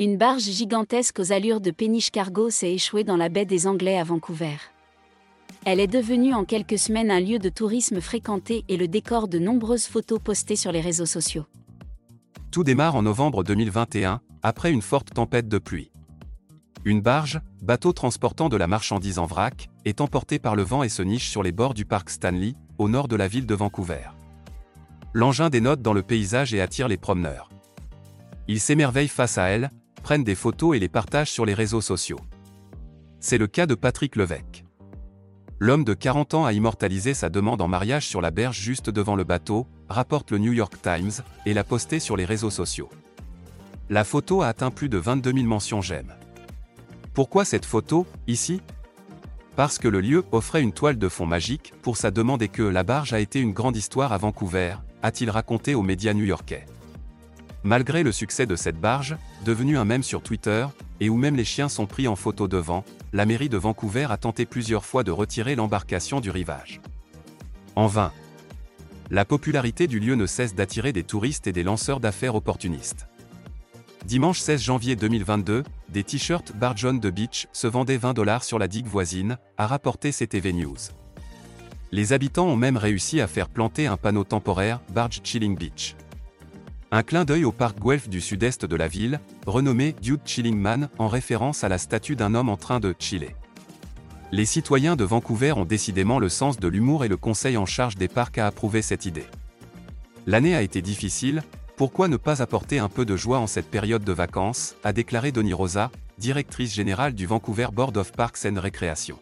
Une barge gigantesque aux allures de péniche cargo s'est échouée dans la baie des Anglais à Vancouver. Elle est devenue en quelques semaines un lieu de tourisme fréquenté et le décor de nombreuses photos postées sur les réseaux sociaux. Tout démarre en novembre 2021, après une forte tempête de pluie. Une barge, bateau transportant de la marchandise en vrac, est emportée par le vent et se niche sur les bords du parc Stanley, au nord de la ville de Vancouver. L'engin dénote dans le paysage et attire les promeneurs. Ils s'émerveillent face à elle, prennent des photos et les partagent sur les réseaux sociaux. C'est le cas de Patrick Levesque. L'homme de 40 ans a immortalisé sa demande en mariage sur la berge juste devant le bateau, rapporte le New York Times, et l'a posté sur les réseaux sociaux. La photo a atteint plus de 22 000 mentions j'aime. Pourquoi cette photo, ici? Parce que le lieu offrait une toile de fond magique pour sa demande et que la barge a été une grande histoire à Vancouver, a-t-il raconté aux médias new-yorkais. Malgré le succès de cette barge, devenue un mème sur Twitter, et où même les chiens sont pris en photo devant, la mairie de Vancouver a tenté plusieurs fois de retirer l'embarcation du rivage. En vain. La popularité du lieu ne cesse d'attirer des touristes et des lanceurs d'affaires opportunistes. Dimanche 16 janvier 2022, des t-shirts Bar John de Beach se vendaient 20 dollars sur la digue voisine, a rapporté CTV News. Les habitants ont même réussi à faire planter un panneau temporaire Barge Chilling Beach. Un clin d'œil au parc Guelph du sud-est de la ville, renommé Dude Chilling Man en référence à la statue d'un homme en train de chiller. Les citoyens de Vancouver ont décidément le sens de l'humour et le conseil en charge des parcs a approuvé cette idée. L'année a été difficile, pourquoi ne pas apporter un peu de joie en cette période de vacances, a déclaré Donny Rosa, directrice générale du Vancouver Board of Parks and Recreation.